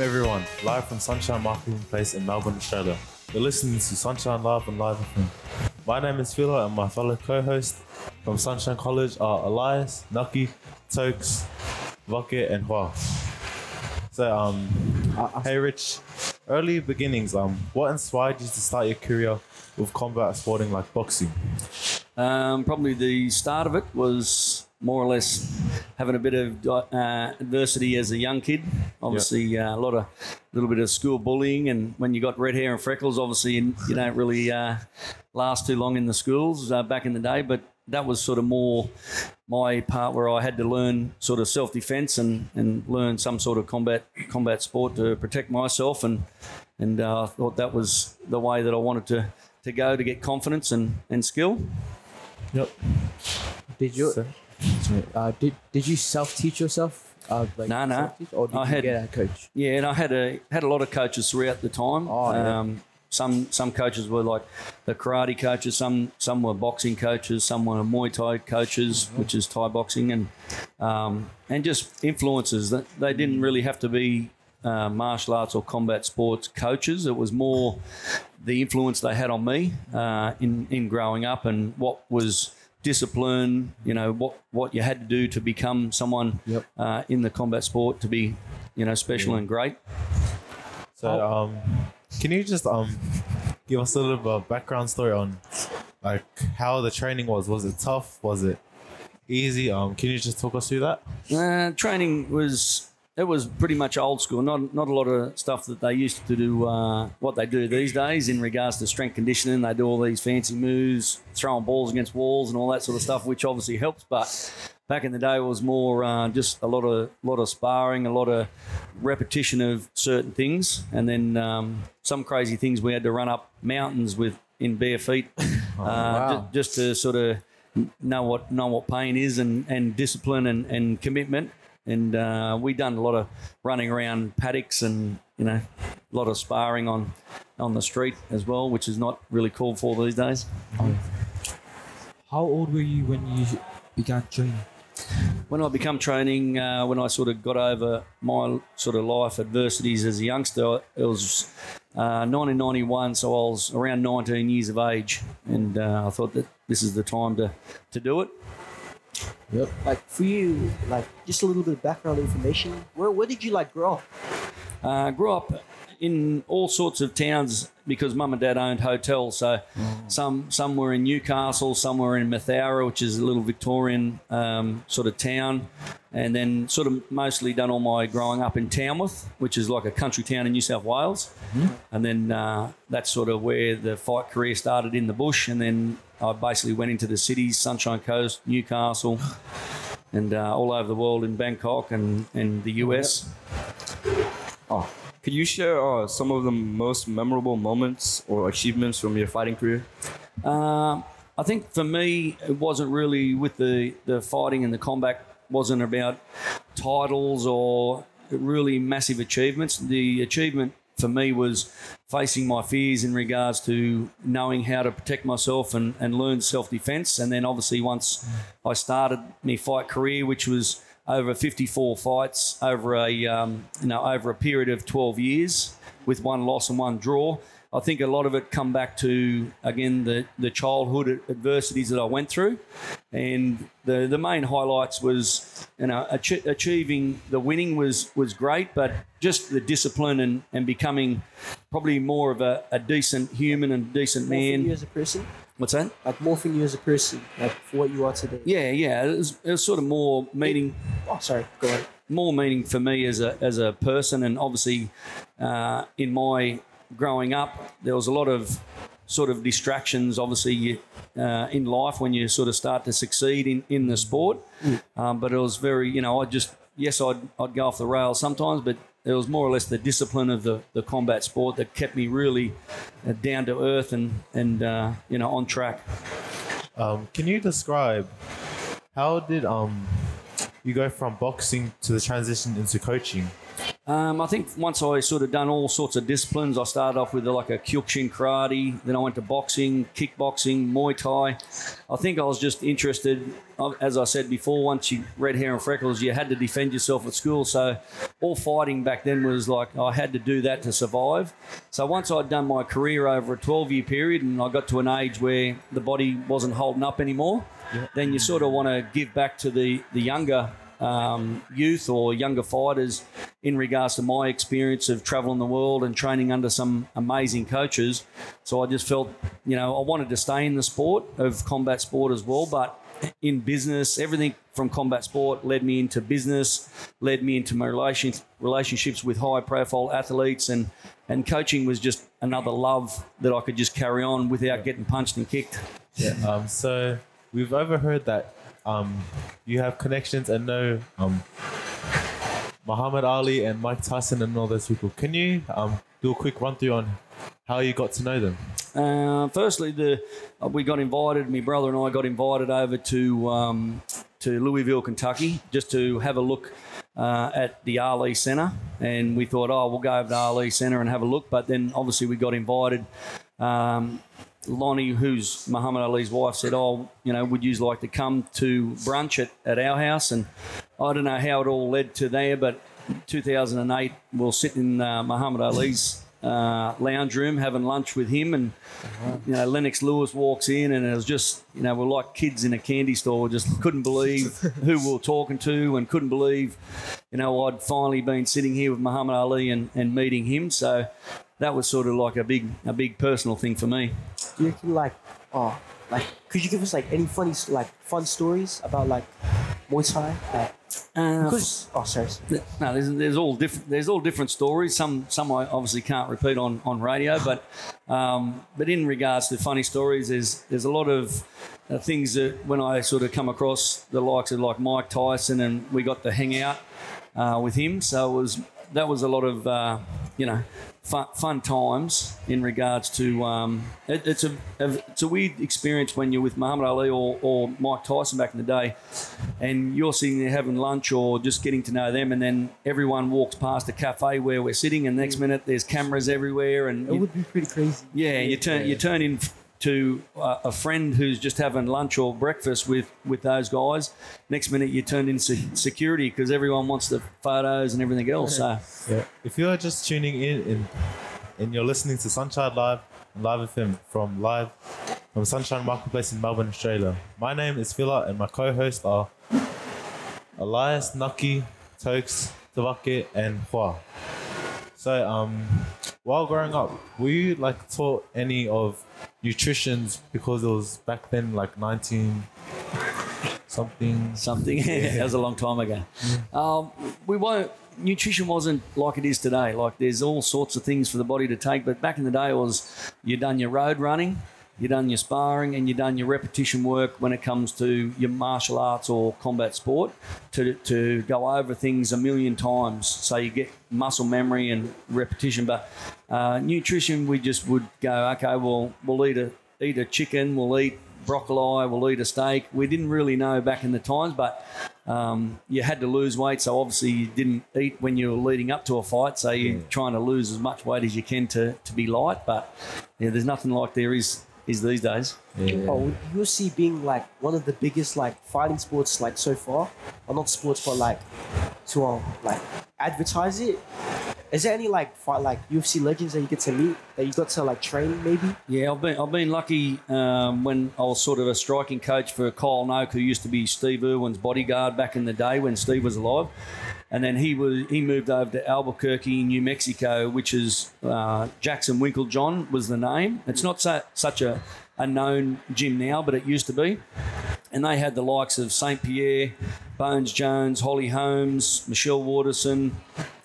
Welcome everyone, live from Sunshine Marketing Place in Melbourne, Australia. You're listening to Sunshine Live and Live FM. My name is Philo and my fellow co-hosts from Sunshine College are Elias, Nucky, Tokes, Vocket and Hua. So um hey Rich, early beginnings, um what inspired you to start your career with combat sporting like boxing? Um, probably the start of it was more or less having a bit of uh, adversity as a young kid. Obviously, uh, a lot of little bit of school bullying, and when you got red hair and freckles, obviously you, you don't really uh, last too long in the schools uh, back in the day. But that was sort of more my part where I had to learn sort of self defence and, and learn some sort of combat combat sport to protect myself, and and uh, I thought that was the way that I wanted to. To go to get confidence and, and skill. Yep. Did you So- uh, did did you self teach yourself? Uh, like No, no. Or did I you had- get a coach? Yeah, and I had a had a lot of coaches throughout the time. Oh, yeah. um, some some coaches were like the karate coaches. Some some were boxing coaches. Some were Muay Thai coaches, Mm-hmm. which is Thai boxing, and um, and just influences that they didn't really have to be. Uh, martial arts or combat sports coaches. It was more the influence they had on me uh, in in growing up and what was discipline. You know what what you had to do to become someone Yep. uh, in the combat sport to be you know special and great. So um can you just um give us a little bit of background story on like how the training was? Was it tough? Was it easy? Um can you just talk us through that? Uh, training was it was pretty much old school. Not not a lot of stuff that they used to do. Uh, what they do these days in regards to strength conditioning, they do all these fancy moves, throwing balls against walls and all that sort of stuff, which obviously helps. But back in the day, it was more uh, just a lot of lot of sparring, a lot of repetition of certain things, and then um, some crazy things we had to run up mountains with in bare feet, uh, wow. ju- just to sort of know what know what pain is and, and discipline and, and commitment. And uh, we done a lot of running around paddocks and you know a lot of sparring on on the street as well, which is not really called for these days. How old were you when you began training? When I become training, uh, when I sort of got over my sort of life adversities as a youngster, it was uh, 1991, so I was around 19 years of age, and uh, I thought that this is the time to, to do it. Yep. Like for you, like just a little bit of background information. Where where did you like grow up? Uh, grew up in all sorts of towns because mum and dad owned hotels. So some some were in Newcastle, some were in Mathara, which is a little Victorian um, sort of town, and then sort of mostly done all my growing up in Tamworth, which is like a country town in New South Wales, and then uh, that's sort of where the fight career started in the bush, and then I basically went into the cities, Sunshine Coast, Newcastle. And uh, all over the world in Bangkok and, and the US. Oh, could you share uh, some of the most memorable moments or achievements from your fighting career? Um, I think for me, it wasn't really with the, the fighting and the combat wasn't about titles or really massive achievements. The achievement for me was facing my fears in regards to knowing how to protect myself and, and learn self defense. And then obviously once I started my fight career, which was over 54 fights over a um, you know over a period of 12 years with one loss and one draw. I think a lot of it come back to again the, the childhood adversities that I went through, and the the main highlights was you know ach- achieving the winning was was great, but just the discipline and, and becoming probably more of a, a decent human and decent Morphing you man. as a person, What's that? like morphing you as a person, like for what you are today. Yeah, yeah. It was, it was sort of more meaning. Oh, sorry. Go ahead. more meaning for me as a as a person, and obviously uh, in my growing up, there was a lot of sort of distractions. Obviously, you, uh, in life when you sort of start to succeed in in the sport, um, but it was very you know I just yes I'd I'd go off the rails sometimes, but it was more or less the discipline of the, the combat sport that kept me really uh, down to earth and and uh, you know on track. Um can you describe how did um you go from boxing to the transition into coaching? Um, I think once I sort of done all sorts of disciplines, I started off with like a Kyokushin karate, then I went to boxing, kickboxing, Muay Thai. I think I was just interested, as I said before, once you red hair and freckles, you had to defend yourself at school. So all fighting back then was like I had to do that to survive. So once I'd done my career over a 12 year period and I got to an age where the body wasn't holding up anymore, then you sort of want to give back to the, the younger um, youth or younger fighters in regards to my experience of traveling the world and training under some amazing coaches. So I just felt, you know, I wanted to stay in the sport of combat sport as well, but in business, everything from combat sport led me into business, led me into my relations, relationships with high profile athletes and and coaching was just another love that I could just carry on without getting punched and kicked. Yeah. Um, so we've overheard that um, you have connections and know um, Muhammad Ali and Mike Tyson and all those people. Can you um, do a quick run through on how you got to know them? Uh, firstly, the uh, we got invited. My brother and I got invited over to um, to Louisville, Kentucky, just to have a look uh, at the Ali Center, and we thought, oh, we'll go over to Ali Center and have a look. But then, obviously, we got invited. Um, Lonnie, who's Muhammad Ali's wife, said, "Oh, you know, would you like to come to brunch at, at our house?" And I don't know how it all led to there, but 2008, we'll sit in uh, Muhammad Ali's uh, lounge room having lunch with him, and you know, Lennox Lewis walks in, and it was just, you know, we're like kids in a candy store, just couldn't believe who we were talking to, and couldn't believe, you know, I'd finally been sitting here with Muhammad Ali and, and meeting him. So that was sort of like a big a big personal thing for me. You reckon like, oh, like, could you give us like any funny like fun stories about like Muay Thai? Like, Uh, because oh, sorry. No, there's, there's all different. There's all different stories. Some some I obviously can't repeat on, on radio, but um, but in regards to funny stories, there's there's a lot of uh, things that when I sort of come across the likes of like Mike Tyson, and we got to hang out uh, with him. So it was that was a lot of uh, you know fun, fun times in regards to um, it, it's a it's a weird experience when you're with Muhammad Ali or, or Mike Tyson back in the day, and you're sitting there having lunch or just getting to know them, and then everyone walks past a cafe where we're sitting, and next minute there's cameras everywhere, and It you- would be pretty crazy. yeah, you turn you turn in to uh, a friend who's just having lunch or breakfast with with those guys. Next minute, you turn in se- security because everyone wants the photos and everything else. So Yeah. If you are just tuning in and, and you're listening to Sunshine Live Live FM from live from Sunshine Marketplace in Melbourne, Australia. My name is Phila and my co-hosts are Elias, Nucky, Tokes, Tavake, and Hua. So um while growing up, were you like taught any of nutritions because it was back then like nineteen something something Yeah. that was a long time ago. Um, we won't. Nutrition wasn't like it is today. Like there's all sorts of things for the body to take, but back in the day it was you done your road running, you done your sparring, and you've done your repetition work when it comes to your martial arts or combat sport to to go over things a million times, so you get muscle memory and repetition. But uh, nutrition, we just would go, okay, well we'll eat a eat a chicken, we'll eat broccoli, we'll eat a steak. We didn't really know back in the times, but um, you had to lose weight, so obviously you didn't eat when you were leading up to a fight. So you're trying to lose as much weight as you can to, to be light. But yeah, there's nothing like there is is these days. Oh, with UFC being like one of the biggest like fighting sports like so far, or not sports, but like to um, like advertise it. Is there any like fight like UFC legends that you get to meet that you got to like train maybe? Yeah, I've been I've been lucky um, when I was sort of a striking coach for Kyle Noke, who used to be Steve Irwin's bodyguard back in the day when Steve was alive, and then he was he moved over to Albuquerque, New Mexico, which is uh, Jackson Winkeljohn was the name. It's not so, such a, a known gym now, but it used to be. And they had the likes of St. Pierre, Bones Jones, Holly Holmes, Michelle Waterson,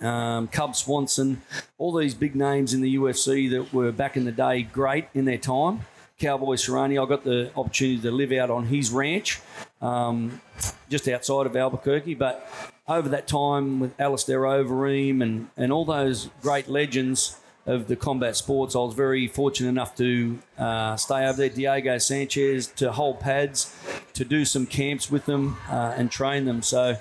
um, Cub Swanson, all these big names in the UFC that were back in the day great in their time. Cowboy Cerrone, I got the opportunity to live out on his ranch um, just outside of Albuquerque. But over that time with Alistair Overeem and, and all those great legends of the combat sports, I was very fortunate enough to uh, stay over there. Diego Sanchez, to hold pads, to do some camps with them uh, and train them. So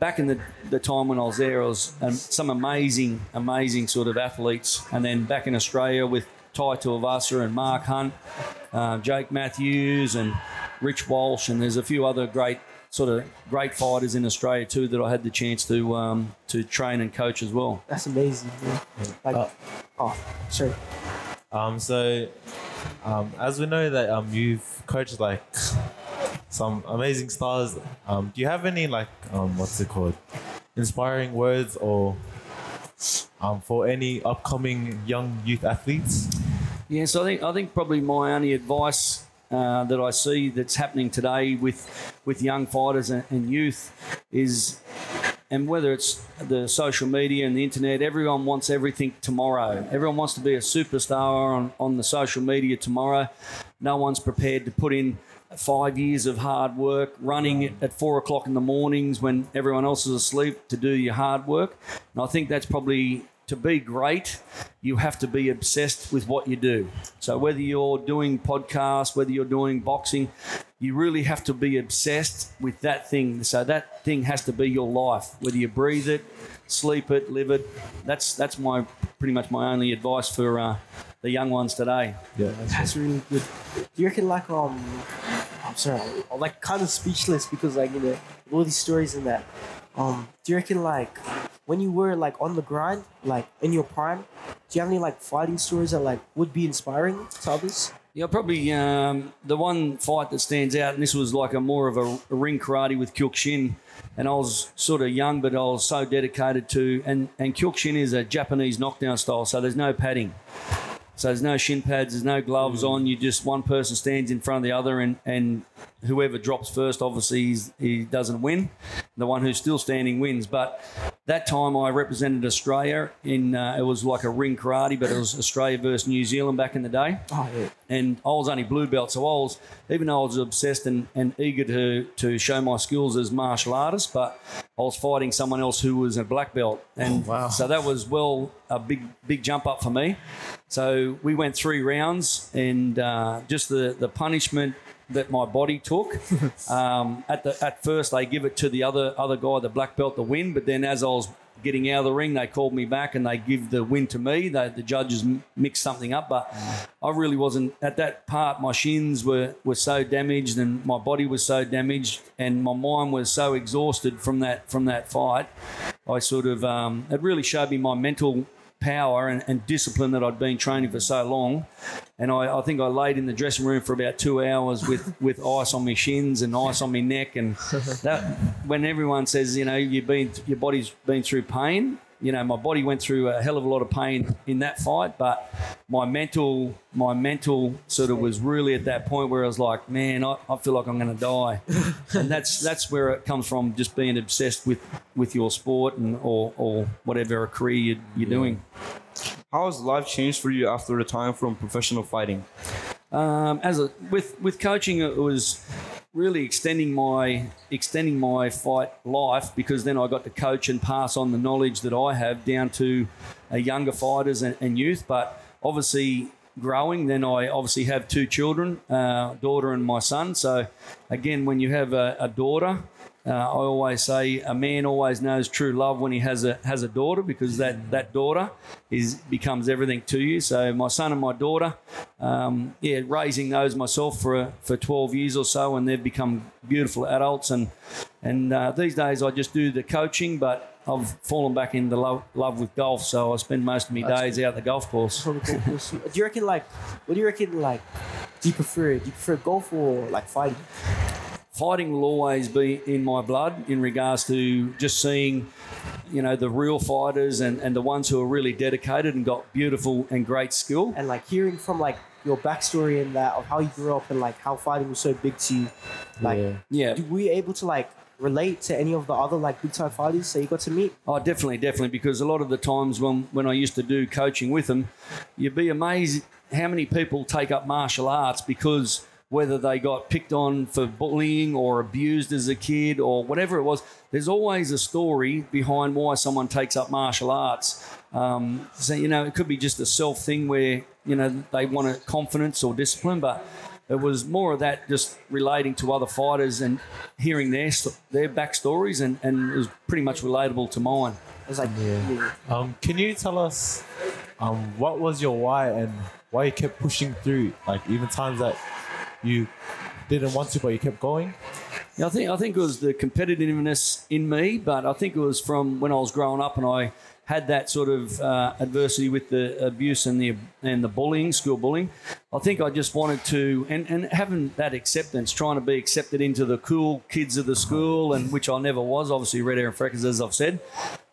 back in the, the time when I was there, I was um, some amazing, amazing sort of athletes. And then back in Australia with Tai Tuivasa and Mark Hunt, uh, Jake Matthews and Rich Walsh, and there's a few other great sort of great fighters in Australia too that I had the chance to um, to train and coach as well. That's amazing. Yeah. Like, Uh, oh, sorry. Um, so, um, as we know that um, you've coached like some amazing stars, um, do you have any like um, what's it called, inspiring words or um, for any upcoming young youth athletes? Yeah, so I think I think probably my only advice uh, that I see that's happening today with with young fighters and, and youth is, and whether it's the social media and the internet, everyone wants everything tomorrow. Everyone wants to be a superstar on, on the social media tomorrow. No one's prepared to put in five years of hard work, running at four o'clock in the mornings when everyone else is asleep to do your hard work. And I think that's probably to be great, you have to be obsessed with what you do. So whether you're doing podcasts, whether you're doing boxing, you really have to be obsessed with that thing. So that thing has to be your life. Whether you breathe it, sleep it, live it. That's that's my pretty much my only advice for uh, the young ones today. Yeah. That's really good. Do you reckon like um I'm sorry, I'm like kind of speechless because like you know all these stories and that. Um, do you reckon like when you were like on the grind, like in your prime, do you have any like fighting stories that like would be inspiring to others? Yeah, probably um, the one fight that stands out, and this was like a more of a, a ring karate with Kyokushin, and I was sort of young, but I was so dedicated to, and and Kyokushin is a Japanese knockdown style, so there's no padding. So there's no shin pads, there's no gloves on. You just one person stands in front of the other, and, and whoever drops first, obviously, he's, he doesn't win. The one who's still standing wins. But that time I represented Australia in uh, it was like a ring karate, but it was Australia versus New Zealand back in the day Oh yeah. and I was only blue belt, so I was even though I was obsessed and, and eager to to show my skills as martial artist, but I was fighting someone else who was a black belt, and so that was well a big big jump up for me. So we went three rounds, and uh, just the the punishment that my body took. Um, at the at first, they give it to the other other guy, the black belt, the win. But then, as I was getting out of the ring, they called me back and they give the win to me. They, the judges mixed something up, but I really wasn't at that part. My shins were were so damaged and my body was so damaged, and my mind was so exhausted from that from that fight. I sort of um, it really showed me my mental power and, and discipline that I'd been training for so long. And I, I think I laid in the dressing room for about two hours with, with ice on my shins and ice on my neck. And that when everyone says, you know, you've been your body's been through pain, you know, my body went through a hell of a lot of pain in that fight, but my mental, my mental sort of was really at that point where I was like, man, I, I feel like I'm going to die, and that's that's where it comes from, just being obsessed with with your sport and or or whatever career you're, you're doing. How has life changed for you after retiring from professional fighting? Um, as a with with coaching, it was really extending my extending my fight life because then I got to coach and pass on the knowledge that I have down to uh, younger fighters and, and youth. But obviously growing, then I obviously have two children, uh, daughter and my son. So again, when you have a, a daughter. Uh, I always say a man always knows true love when he has a has a daughter because that, that daughter is becomes everything to you. So my son and my daughter, um, yeah, raising those myself for for 12 years or so, and they've become beautiful adults. And and uh, these days I just do the coaching, but I've fallen back into love, love with golf. So I spend most of my days out the golf course. The golf course. do you reckon like what do you reckon like do you prefer do you prefer golf or like fighting? Fighting will always be in my blood in regards to just seeing you know the real fighters and, and the ones who are really dedicated and got beautiful and great skill And like hearing from like your backstory and that of how you grew up and like how fighting was so big to you. Like Yeah. yeah were you able to like relate to any of the other like big time fighters that you got to meet? Oh, definitely, definitely. Because a lot of the times when, when I used to do coaching with them, you'd be amazed how many people take up martial arts because whether they got picked on for bullying or abused as a kid or whatever it was, there's always a story behind why someone takes up martial arts. Um, so, you know, it could be just a self thing where, you know, they want a confidence or discipline, but it was more of that just relating to other fighters and hearing their sto- their backstories, and, and it was pretty much relatable to mine. It's like yeah. Um, can you tell us um, what was your why and why you kept pushing through? Like even times that you didn't want to, but you kept going. Yeah, I think I think it was the competitiveness in me, but I think it was from when I was growing up and I had that sort of uh, adversity with the abuse and the and the bullying, school bullying. I think I just wanted to and, and having that acceptance, trying to be accepted into the cool kids of the school, and which I never was. Obviously, red hair and freckles, as I've said,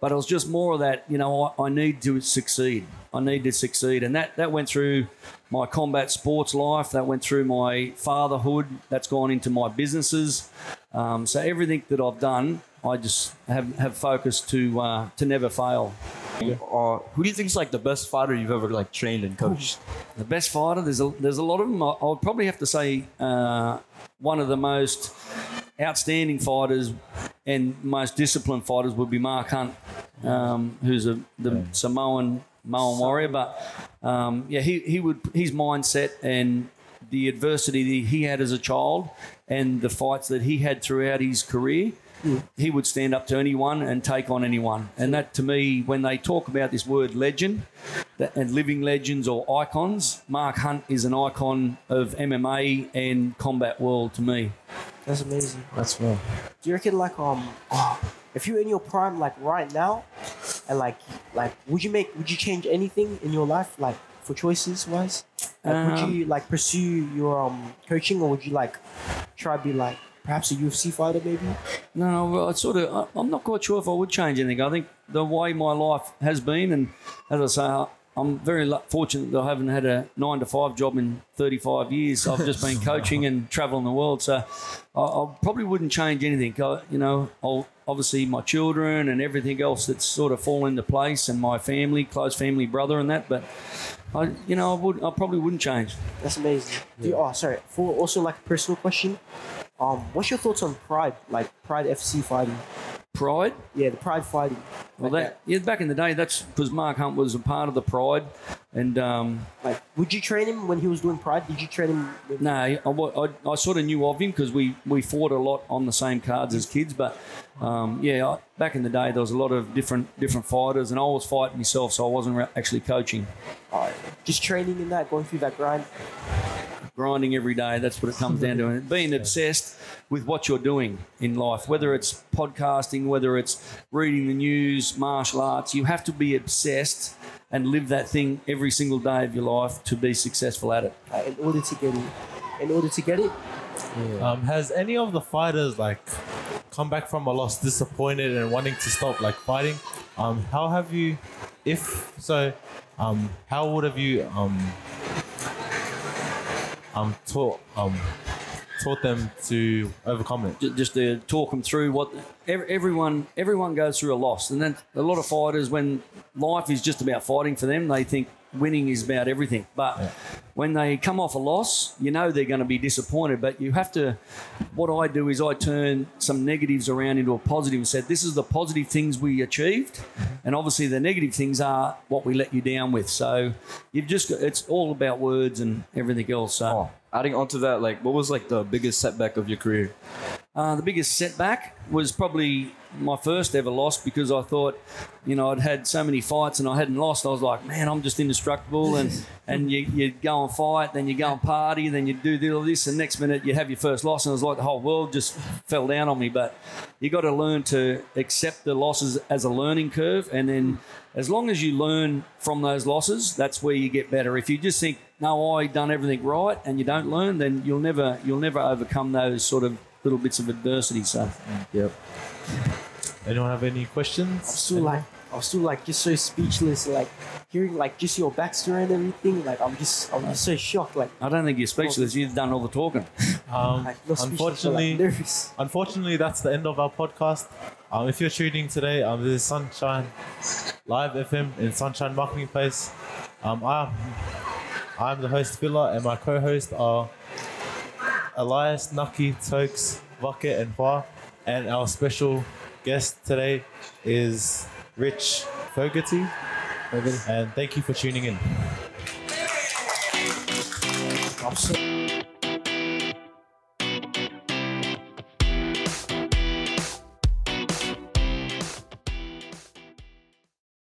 but it was just more of that. You know, I, I need to succeed. I need to succeed, and that that went through my combat sports life. That went through my fatherhood. That's gone into my businesses. Um, so everything that I've done, I just have have focused to uh, to never fail. Uh, who do you think is like the best fighter you've ever like trained and coached? The best fighter, there's a there's a lot of them. I, I would probably have to say uh, one of the most outstanding fighters and most disciplined fighters would be Mark Hunt, um, who's a the Samoan Samoan warrior. But um, yeah, he, he would his mindset and the adversity that he had as a child and the fights that he had throughout his career. He would stand up to anyone and take on anyone. And that, to me, when they talk about this word legend that, and living legends or icons, Mark Hunt is an icon of MMA and combat world to me. That's amazing. That's well. Do you reckon like um if you're in your prime like right now and like like would you make would you change anything in your life like for choices wise? Like, would Um, you like pursue your um coaching or would you like try to be like perhaps a UFC fighter maybe? No, well, I sort of. I- I'm not quite sure if I would change anything. I think the way my life has been, and as I say, I- I'm very fortunate that I haven't had a nine to five job in 35 years. I've just been coaching and traveling the world, so I, I probably wouldn't change anything. I, you know, I'll, obviously my children and everything else that's sort of fallen into place, and my family, close family, brother, and that. But I, you know, I would. I probably wouldn't change. That's amazing. Do you, oh sorry. For also like a personal question. Um what's your thoughts on Pride? Like Pride FC fighting? Pride. Yeah, the Pride fighting. Well, Like that yeah, back in the day, that's because Mark Hunt was a part of the Pride, and um, Like, would you train him when he was doing Pride? Did you train him? With, no, I, I, I sort of knew of him because we, we fought a lot on the same cards as kids. But um, yeah, I, back in the day, there was a lot of different different fighters, and I was fighting myself, so I wasn't re- actually coaching. uh, just training in that, going through that grind. Grinding every day, that's what it comes down to. And being obsessed with what you're doing in life, whether it's podcasting, whether it's reading the news, martial arts, you have to be obsessed and live that thing every single day of your life to be successful at it. uh, in order to get it. In order to get it, Um, has any of the fighters like come back from a loss disappointed and wanting to stop like fighting? Um, how have you, if so, um, how would have you um, um taught um taught them to overcome it? ju- just to talk them through what ev- everyone everyone goes through a loss, and then a lot of fighters when life is just about fighting for them, they think winning is about everything. But when they come off a loss, you know they're going to be disappointed. But you have to. What I do is I turn some negatives around into a positive and said, "This is the positive things we achieved, and obviously the negative things are what we let you down with." So you've just got, it's all about words and everything else. So. Oh, adding on to that, like, what was like the biggest setback of your career? Uh, the biggest setback was probably my first ever loss because I thought, you know, I'd had so many fights and I hadn't lost. I was like, man, I'm just indestructible. And, and you, you go and fight, then you go and party, then you do all this, and next minute you have your first loss. And it was like the whole world just fell down on me. But you got to learn to accept the losses as a learning curve. And then as long as you learn from those losses, that's where you get better. If you just think, no, I done everything right, and you don't learn, then you'll never you'll never overcome those sort of little bits of adversity. So Yep. Anyone have any questions? I'm questions? still like, I'm still like just so speechless. Like hearing like just your backstory and everything. Like I'm just, I'm just so shocked. Like, I don't think you're speechless. You've done all the talking. Um, like not but, unfortunately, like, nervous. unfortunately, that's the end of our podcast. Um, if you're tuning today, um, this is Sunshine Live FM in Sunshine Marketing Place. Um, I'm I'm the host Phila, and my co-hosts are Elias, Nucky, Tokes, Bucket, and Hua. And our special guest today is Rich Fogarty. And thank you for tuning in. I'm so-